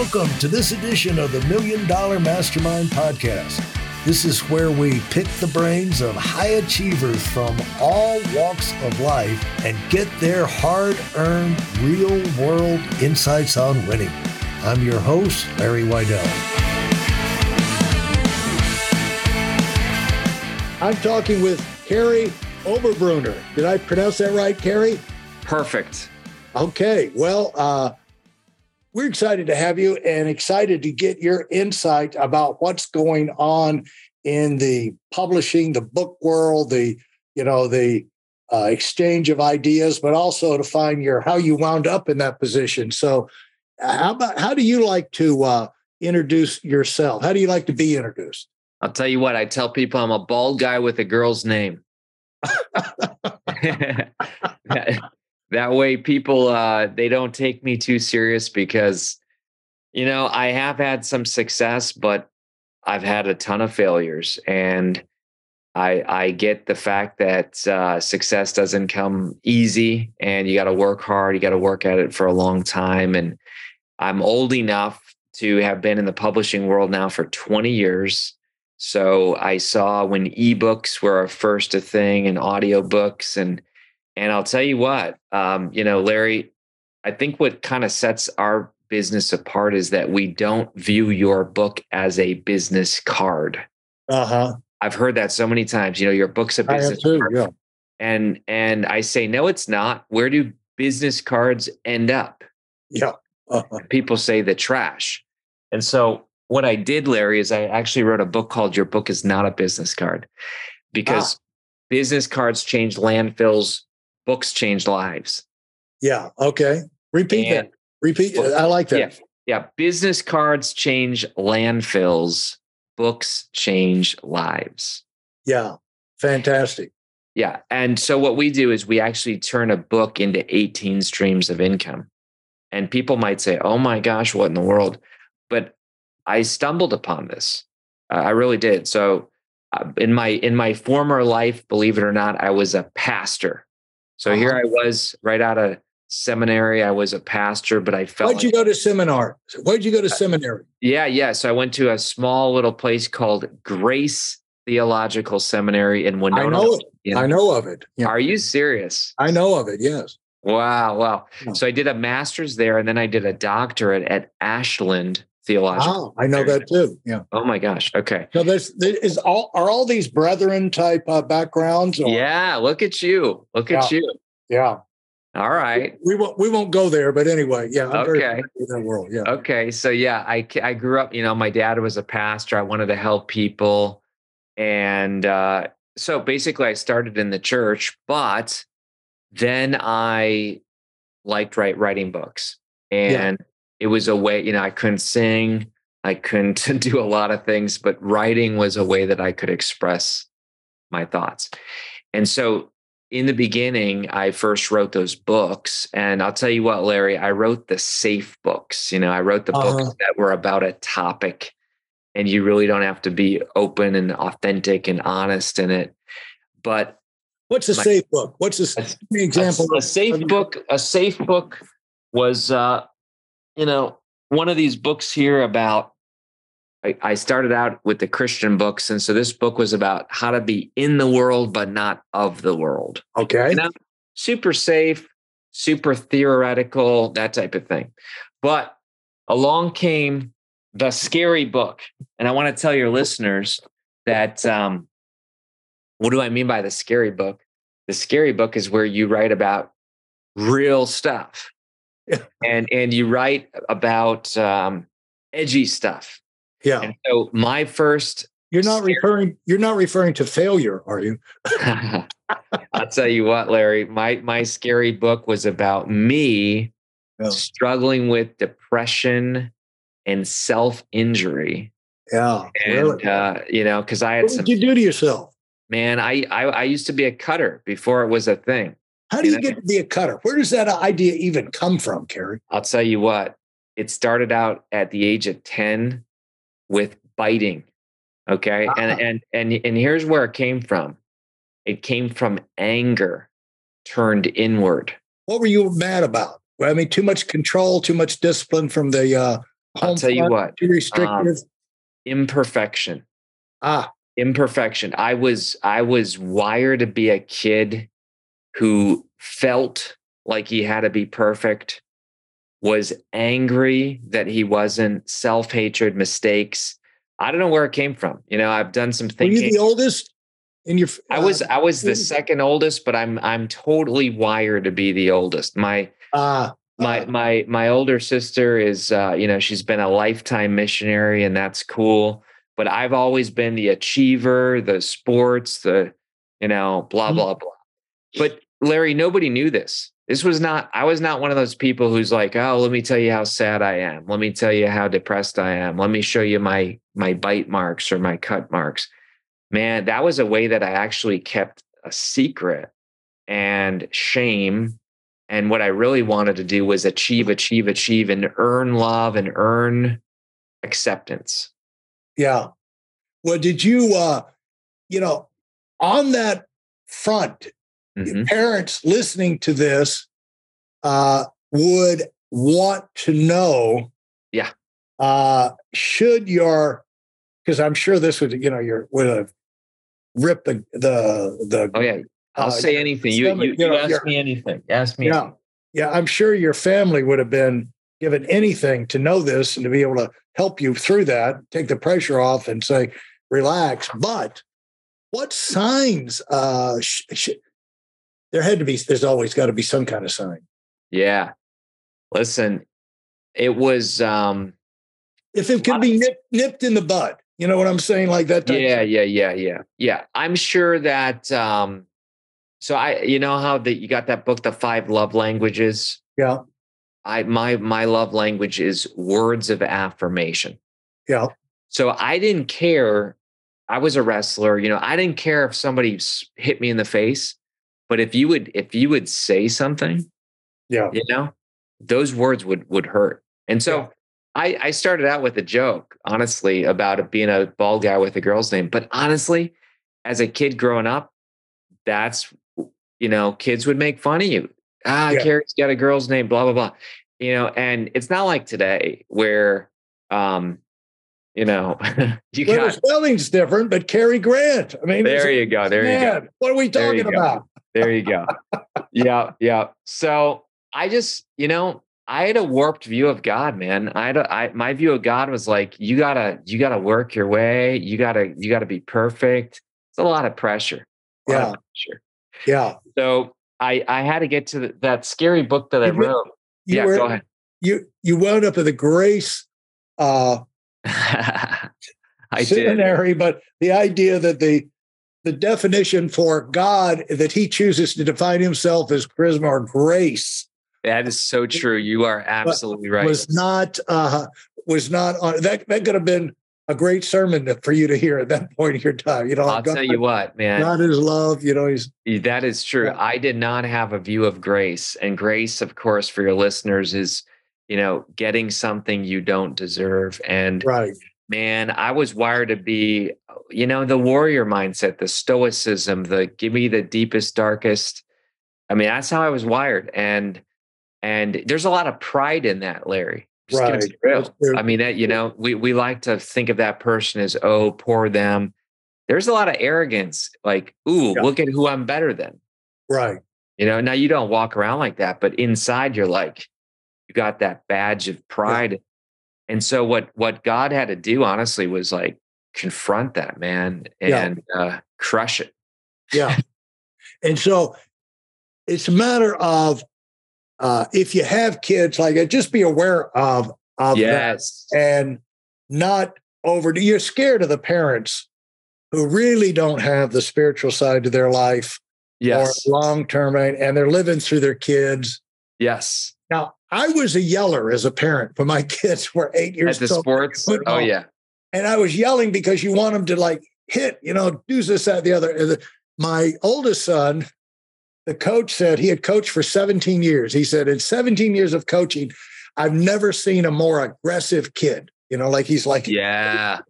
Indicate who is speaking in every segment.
Speaker 1: Welcome to this edition of the Million Dollar Mastermind Podcast. This is where we pick the brains of high achievers from all walks of life and get their hard earned, real world insights on winning. I'm your host, Larry Weidel. I'm talking with Kary Oberbrunner. Did I pronounce that right, Kary?
Speaker 2: Perfect.
Speaker 1: Okay. Well, uh, we're excited to have you and excited to get your insight about what's going on in the publishing, the book world, the you know the uh, exchange of ideas, but also to find your how you wound up in that position. So, how about how do you like to uh, introduce yourself? How do you like to be introduced?
Speaker 2: I'll tell you what. I tell people I'm a bald guy with a girl's name. that way people uh they don't take me too serious because you know i have had some success but i've had a ton of failures and i i get the fact that uh, success doesn't come easy and you got to work hard you got to work at it for a long time and i'm old enough to have been in the publishing world now for 20 years. So i saw when ebooks were first a thing and audiobooks and and I'll tell you what, um, you know, Larry, I think what kind of sets our business apart is that we don't view your book as a business card.
Speaker 1: Uh huh.
Speaker 2: I've heard that so many times. You know, your book's a business
Speaker 1: too,
Speaker 2: card.
Speaker 1: Yeah.
Speaker 2: And and I say, no, it's not. Where do business cards end up?
Speaker 1: Yeah. Uh-huh.
Speaker 2: People say the trash. And so what I did, Larry, is I actually wrote a book called Your Book is Not a Business Card because ah. business cards change landfills books changed lives.
Speaker 1: Yeah. Okay. Repeat and, that. Repeat. I like that.
Speaker 2: Yeah. Yeah. Business cards change landfills. Books change lives.
Speaker 1: Yeah. Fantastic.
Speaker 2: Yeah. And so what we do is we actually turn a book into 18 streams of income. And people might say, oh my gosh, what in the world? But I stumbled upon this. Uh, I really did. So uh, in my in my former life, believe it or not, I was a pastor. So uh-huh. here I was right out of seminary. I was a pastor, but I felt.
Speaker 1: Why'd like, you go to seminar? Why'd you go to uh, seminary?
Speaker 2: Yeah, yeah. So I went to a small little place called Grace Theological Seminary in Winona.
Speaker 1: I know it. I know of it.
Speaker 2: Yeah. Are you serious?
Speaker 1: I know of it. Yes.
Speaker 2: Wow, wow. Yeah. So I did a master's there, and then I did a doctorate at Ashland Theological.
Speaker 1: Wow, I know that too. Yeah.
Speaker 2: Oh my gosh. Okay.
Speaker 1: So there's there is all are all these brethren type uh, backgrounds?
Speaker 2: Or? Yeah. Look at you. Look at you.
Speaker 1: Yeah.
Speaker 2: All right.
Speaker 1: We, we won't we won't go there, but anyway, yeah.
Speaker 2: I'm okay.
Speaker 1: that world. Yeah.
Speaker 2: Okay. So yeah, I I grew up. You know, my dad was a pastor. I wanted to help people, and uh, so basically, I started in the church, but then I liked write, writing books and. Yeah it was a way, you know, I couldn't sing, I couldn't do a lot of things, but writing was a way that I could express my thoughts. And so in the beginning, I first wrote those books. And I'll tell you what, Larry, I wrote the safe books. You know, I wrote the uh-huh. books that were about a topic and you really don't have to be open and authentic and honest in it. But
Speaker 1: what's a my, safe book? What's a, a example?
Speaker 2: A, a safe book, a safe book was uh, you know, one of these books here about I, I started out with the Christian books. And so this book was about how to be in the world, but not of the world.
Speaker 1: Okay.
Speaker 2: You know, super safe, super theoretical, that type of thing. But along came the scary book. And I want to tell your listeners that um, what do I mean by the scary book? The scary book is where you write about real stuff and and you write about um, edgy stuff.
Speaker 1: Yeah.
Speaker 2: And so my first
Speaker 1: you're not referring you're not referring to failure, are you?
Speaker 2: I'll tell you what, Larry, my my scary book was about me yeah. struggling with depression and self-injury.
Speaker 1: Yeah.
Speaker 2: And really? uh, you know, because I had
Speaker 1: what
Speaker 2: some,
Speaker 1: did you do to yourself?
Speaker 2: Man, I, I I used to be a cutter before it was a thing.
Speaker 1: How do you, get to be a cutter? Where does that idea even come from, Kary?
Speaker 2: I'll tell you what, it started out at the age of 10 with biting. Okay. Uh-huh. And and and and here's where it came from. It came from anger turned inward.
Speaker 1: What were you mad about? I mean, too much control, too much discipline from the uh
Speaker 2: I'll tell you what.
Speaker 1: Too restrictive. Um,
Speaker 2: imperfection.
Speaker 1: Ah.
Speaker 2: Imperfection. I was I was wired to be a kid who felt like he had to be perfect, was angry that he wasn't, self-hatred, mistakes. I don't know where it came from. You know, I've done some thinking.
Speaker 1: Were you the oldest in your
Speaker 2: uh, I was I was the second oldest, but I'm I'm totally wired to be the oldest. My uh, my my my older sister is uh, you know she's been a lifetime missionary and that's cool but i've always been the achiever the sports the you know blah mm-hmm. blah blah but larry nobody knew this. This was not i was not one of those people who's like oh let me tell you how sad i am. Let me tell you how depressed i am. Let me show you my my bite marks or my cut marks. Man that was a way that i actually kept a secret and shame. And what I really wanted to do was achieve, achieve, achieve, and earn love and earn acceptance.
Speaker 1: Yeah. Well, did you, uh, you know, on that front, mm-hmm. parents listening to this uh, would want to know.
Speaker 2: Yeah.
Speaker 1: Uh, should your, because I'm sure this would, you know, your would have ripped the the the.
Speaker 2: Oh yeah, I'll uh, say anything. You, you, you, ask me anything. Ask me.
Speaker 1: Yeah.
Speaker 2: Anything.
Speaker 1: Yeah. I'm sure your family would have been given anything to know this and to be able to help you through that, take the pressure off and say, relax. But what signs, uh, sh- sh- there had to be, there's always got to be some kind of sign.
Speaker 2: Yeah. Listen, it was, um,
Speaker 1: if it could be nipped, nipped in the bud, you know what I'm saying? Like that.
Speaker 2: yeah, yeah, yeah, yeah, yeah. I'm sure that, um, so I, you know how that you got that book, The Five Love Languages.
Speaker 1: Yeah.
Speaker 2: I my my love language is words of affirmation.
Speaker 1: Yeah.
Speaker 2: So I didn't care. I was a wrestler, you know. I didn't care if somebody hit me in the face, but if you would if you would say something,
Speaker 1: yeah,
Speaker 2: you know, those words would would hurt. And so yeah. I I started out with a joke, honestly, about being a bald guy with a girl's name. But honestly, as a kid growing up, that's you know, kids would make fun of you. Ah, yeah. Kary's got a girl's name, blah, blah, blah. You know, and it's not like today where um, you know, you
Speaker 1: well, got spelling's different, but Cary Grant. I mean,
Speaker 2: there you go. There man, you go.
Speaker 1: What are we talking about?
Speaker 2: There you go. yeah, yeah. So I just, you know, I had a warped view of God, man. I had a, I, my view of God was like, you gotta, you gotta work your way. You gotta, you gotta be perfect. It's a lot of pressure.
Speaker 1: yeah. Of pressure. Yeah.
Speaker 2: So I I had to get to the, that scary book that I wrote.
Speaker 1: You
Speaker 2: yeah,
Speaker 1: were,
Speaker 2: go ahead.
Speaker 1: You you wound up at the grace uh
Speaker 2: I
Speaker 1: seminary, did. but the idea that the the definition for God that he chooses to define himself as charisma or grace.
Speaker 2: That is so true. You are absolutely right.
Speaker 1: Was not uh was not on that that could have been a great sermon for you to hear at that point in your time. You know,
Speaker 2: I'll God, tell you what, man.
Speaker 1: God is love. You know, he's
Speaker 2: that is true. Yeah. I did not have a view of grace, and grace, of course, for your listeners is you know getting something you don't deserve. And
Speaker 1: right,
Speaker 2: man, I was wired to be, you know, the warrior mindset, the stoicism, the give me the deepest, darkest. I mean, that's how I was wired, and and there's a lot of pride in that, Larry right. I mean, that, you know, we, we like to think of that person as, oh, poor them. There's a lot of arrogance, like, ooh, yeah. look at who I'm better than.
Speaker 1: Right.
Speaker 2: You know, now you don't walk around like that, but inside you're like, you got that badge of pride. Yeah. And so what what God had to do, honestly, was like confront that man and yeah. uh, crush it.
Speaker 1: Yeah. and so it's a matter of uh, if you have kids like just be aware of of
Speaker 2: yes.
Speaker 1: that and not over. You're scared of the parents who really don't have the spiritual side to their life
Speaker 2: yes.
Speaker 1: or long term, and they're living through their kids.
Speaker 2: Yes.
Speaker 1: Now, I was a yeller as a parent when my kids were eight years old
Speaker 2: At the old. sports. Oh um, yeah.
Speaker 1: And I was yelling because you want them to like hit, you know, do this, that, the other. My oldest son, the coach said he had coached for 17 years. He said, in 17 years of coaching, I've never seen a more aggressive kid. You know, like he's like,
Speaker 2: yeah.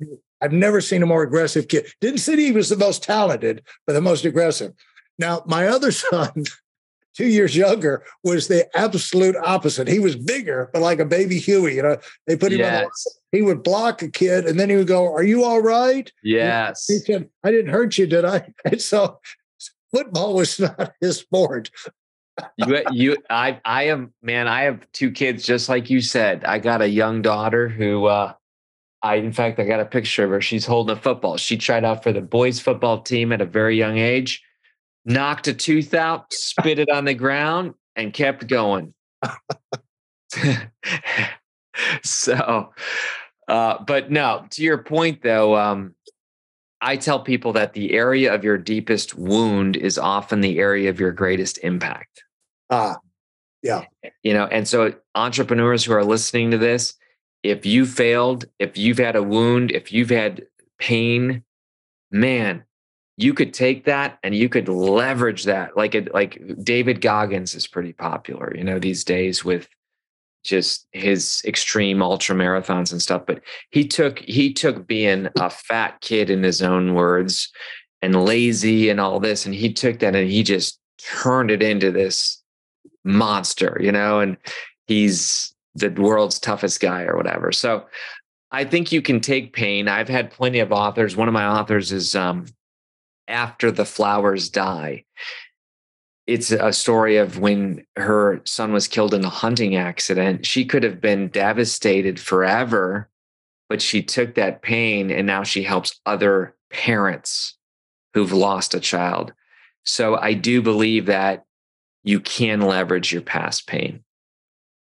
Speaker 1: I've never seen a more aggressive kid. Didn't say he was the most talented, but the most aggressive. Now, my other son, two years younger, was the absolute opposite. He was bigger, but like a baby Huey. You know, they put him yes. on the, he would block a kid and then he would go, Are you all right?
Speaker 2: Yes.
Speaker 1: He said, I didn't hurt you, did I? And so football was not his sport.
Speaker 2: you, you, I, I am, man, I have two kids, just like you said. I got a young daughter who, uh, I, in fact, I got a picture of her. She's holding a football. She tried out for the boys football team at a very young age, knocked a tooth out, spit it on the ground, and kept going. so, uh, but no, to your point though, um, I tell people that the area of your deepest wound is often the area of your greatest impact.
Speaker 1: Ah, yeah.
Speaker 2: You know, and so entrepreneurs who are listening to this, if you failed, if you've had a wound, if you've had pain, man, you could take that and you could leverage that. Like it, like David Goggins is pretty popular, you know, these days with just his extreme ultra marathons and stuff. But he took he took being a fat kid in his own words and lazy and all this, and he took that and he just turned it into this monster, you know, and he's the world's toughest guy or whatever. So I think you can take pain. I've had plenty of authors. One of my authors is um, After the Flowers Die. It's a story of when her son was killed in a hunting accident. She could have been devastated forever, but she took that pain and now she helps other parents who've lost a child. So I do believe that you can leverage your past pain.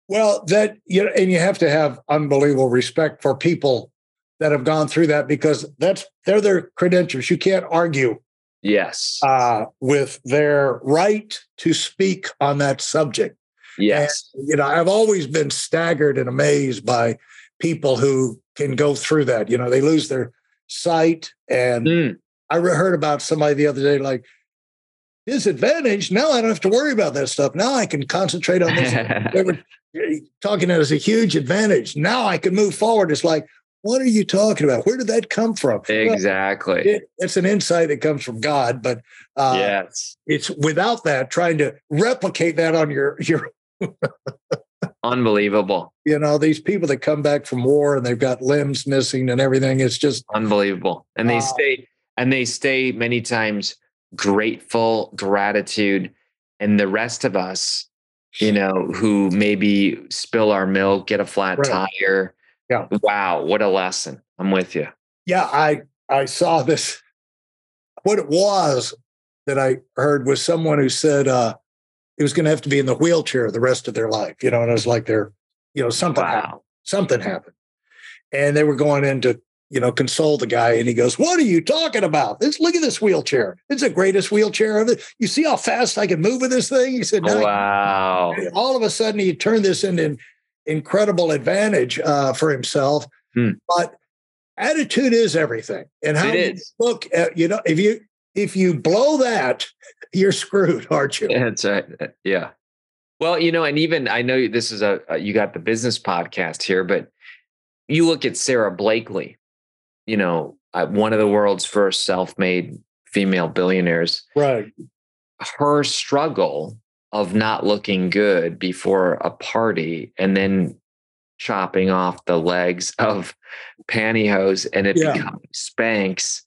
Speaker 1: Well, that you know, and you have to have unbelievable respect for people that have gone through that because that's they're their credentials. You can't argue
Speaker 2: yes
Speaker 1: uh, with their right to speak on that subject.
Speaker 2: Yes,
Speaker 1: and, you know, I've always been staggered and amazed by people who can go through that. You know, they lose their sight, and mm. I heard about somebody the other day like disadvantage. Now I don't have to worry about that stuff. Now I can concentrate on this. they were talking as a huge advantage. Now I can move forward. It's like, what are you talking about? Where did that come from?
Speaker 2: Exactly.
Speaker 1: Well, it, it's an insight that comes from God, but uh, yes, it's without that trying to replicate that on your your.
Speaker 2: Unbelievable.
Speaker 1: You know these people that come back from war and they've got limbs missing and everything. It's just
Speaker 2: unbelievable, and they uh, stay and they stay many times grateful, gratitude, and the rest of us you know, who maybe spill our milk, get a flat right. tire.
Speaker 1: Yeah.
Speaker 2: Wow, what a lesson. I'm with you.
Speaker 1: Yeah, I I saw this. What it was that I heard was someone who said uh it was going to have to be in the wheelchair the rest of their life, you know, and it was like they're, you know, something wow. happened. Something happened. And they were going in to, you know, console the guy. And he goes, What are you talking about? This look at this wheelchair. It's the greatest wheelchair of it. You see how fast I can move with this thing? He said,
Speaker 2: no. Wow.
Speaker 1: All of a sudden he turned this into incredible advantage uh, for himself. Hmm. But attitude is everything. And how you look at, you know, if you if you blow that, you're screwed, aren't you?
Speaker 2: That's right. Yeah. Well, you know, and even I know this is a, you got the business podcast here, but you look at Sara Blakely, you know, uh, one of the world's first self-made female billionaires.
Speaker 1: Right.
Speaker 2: Her struggle of not looking good before a party and then chopping off the legs of pantyhose and it yeah. becomes Spanx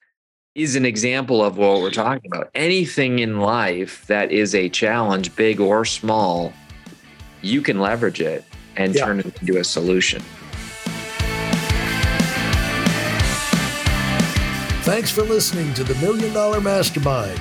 Speaker 2: is an example of what we're talking about. Anything in life that is a challenge, big or small, you can leverage it and yeah. turn it into a solution.
Speaker 1: Thanks for listening to the Million Dollar Mastermind.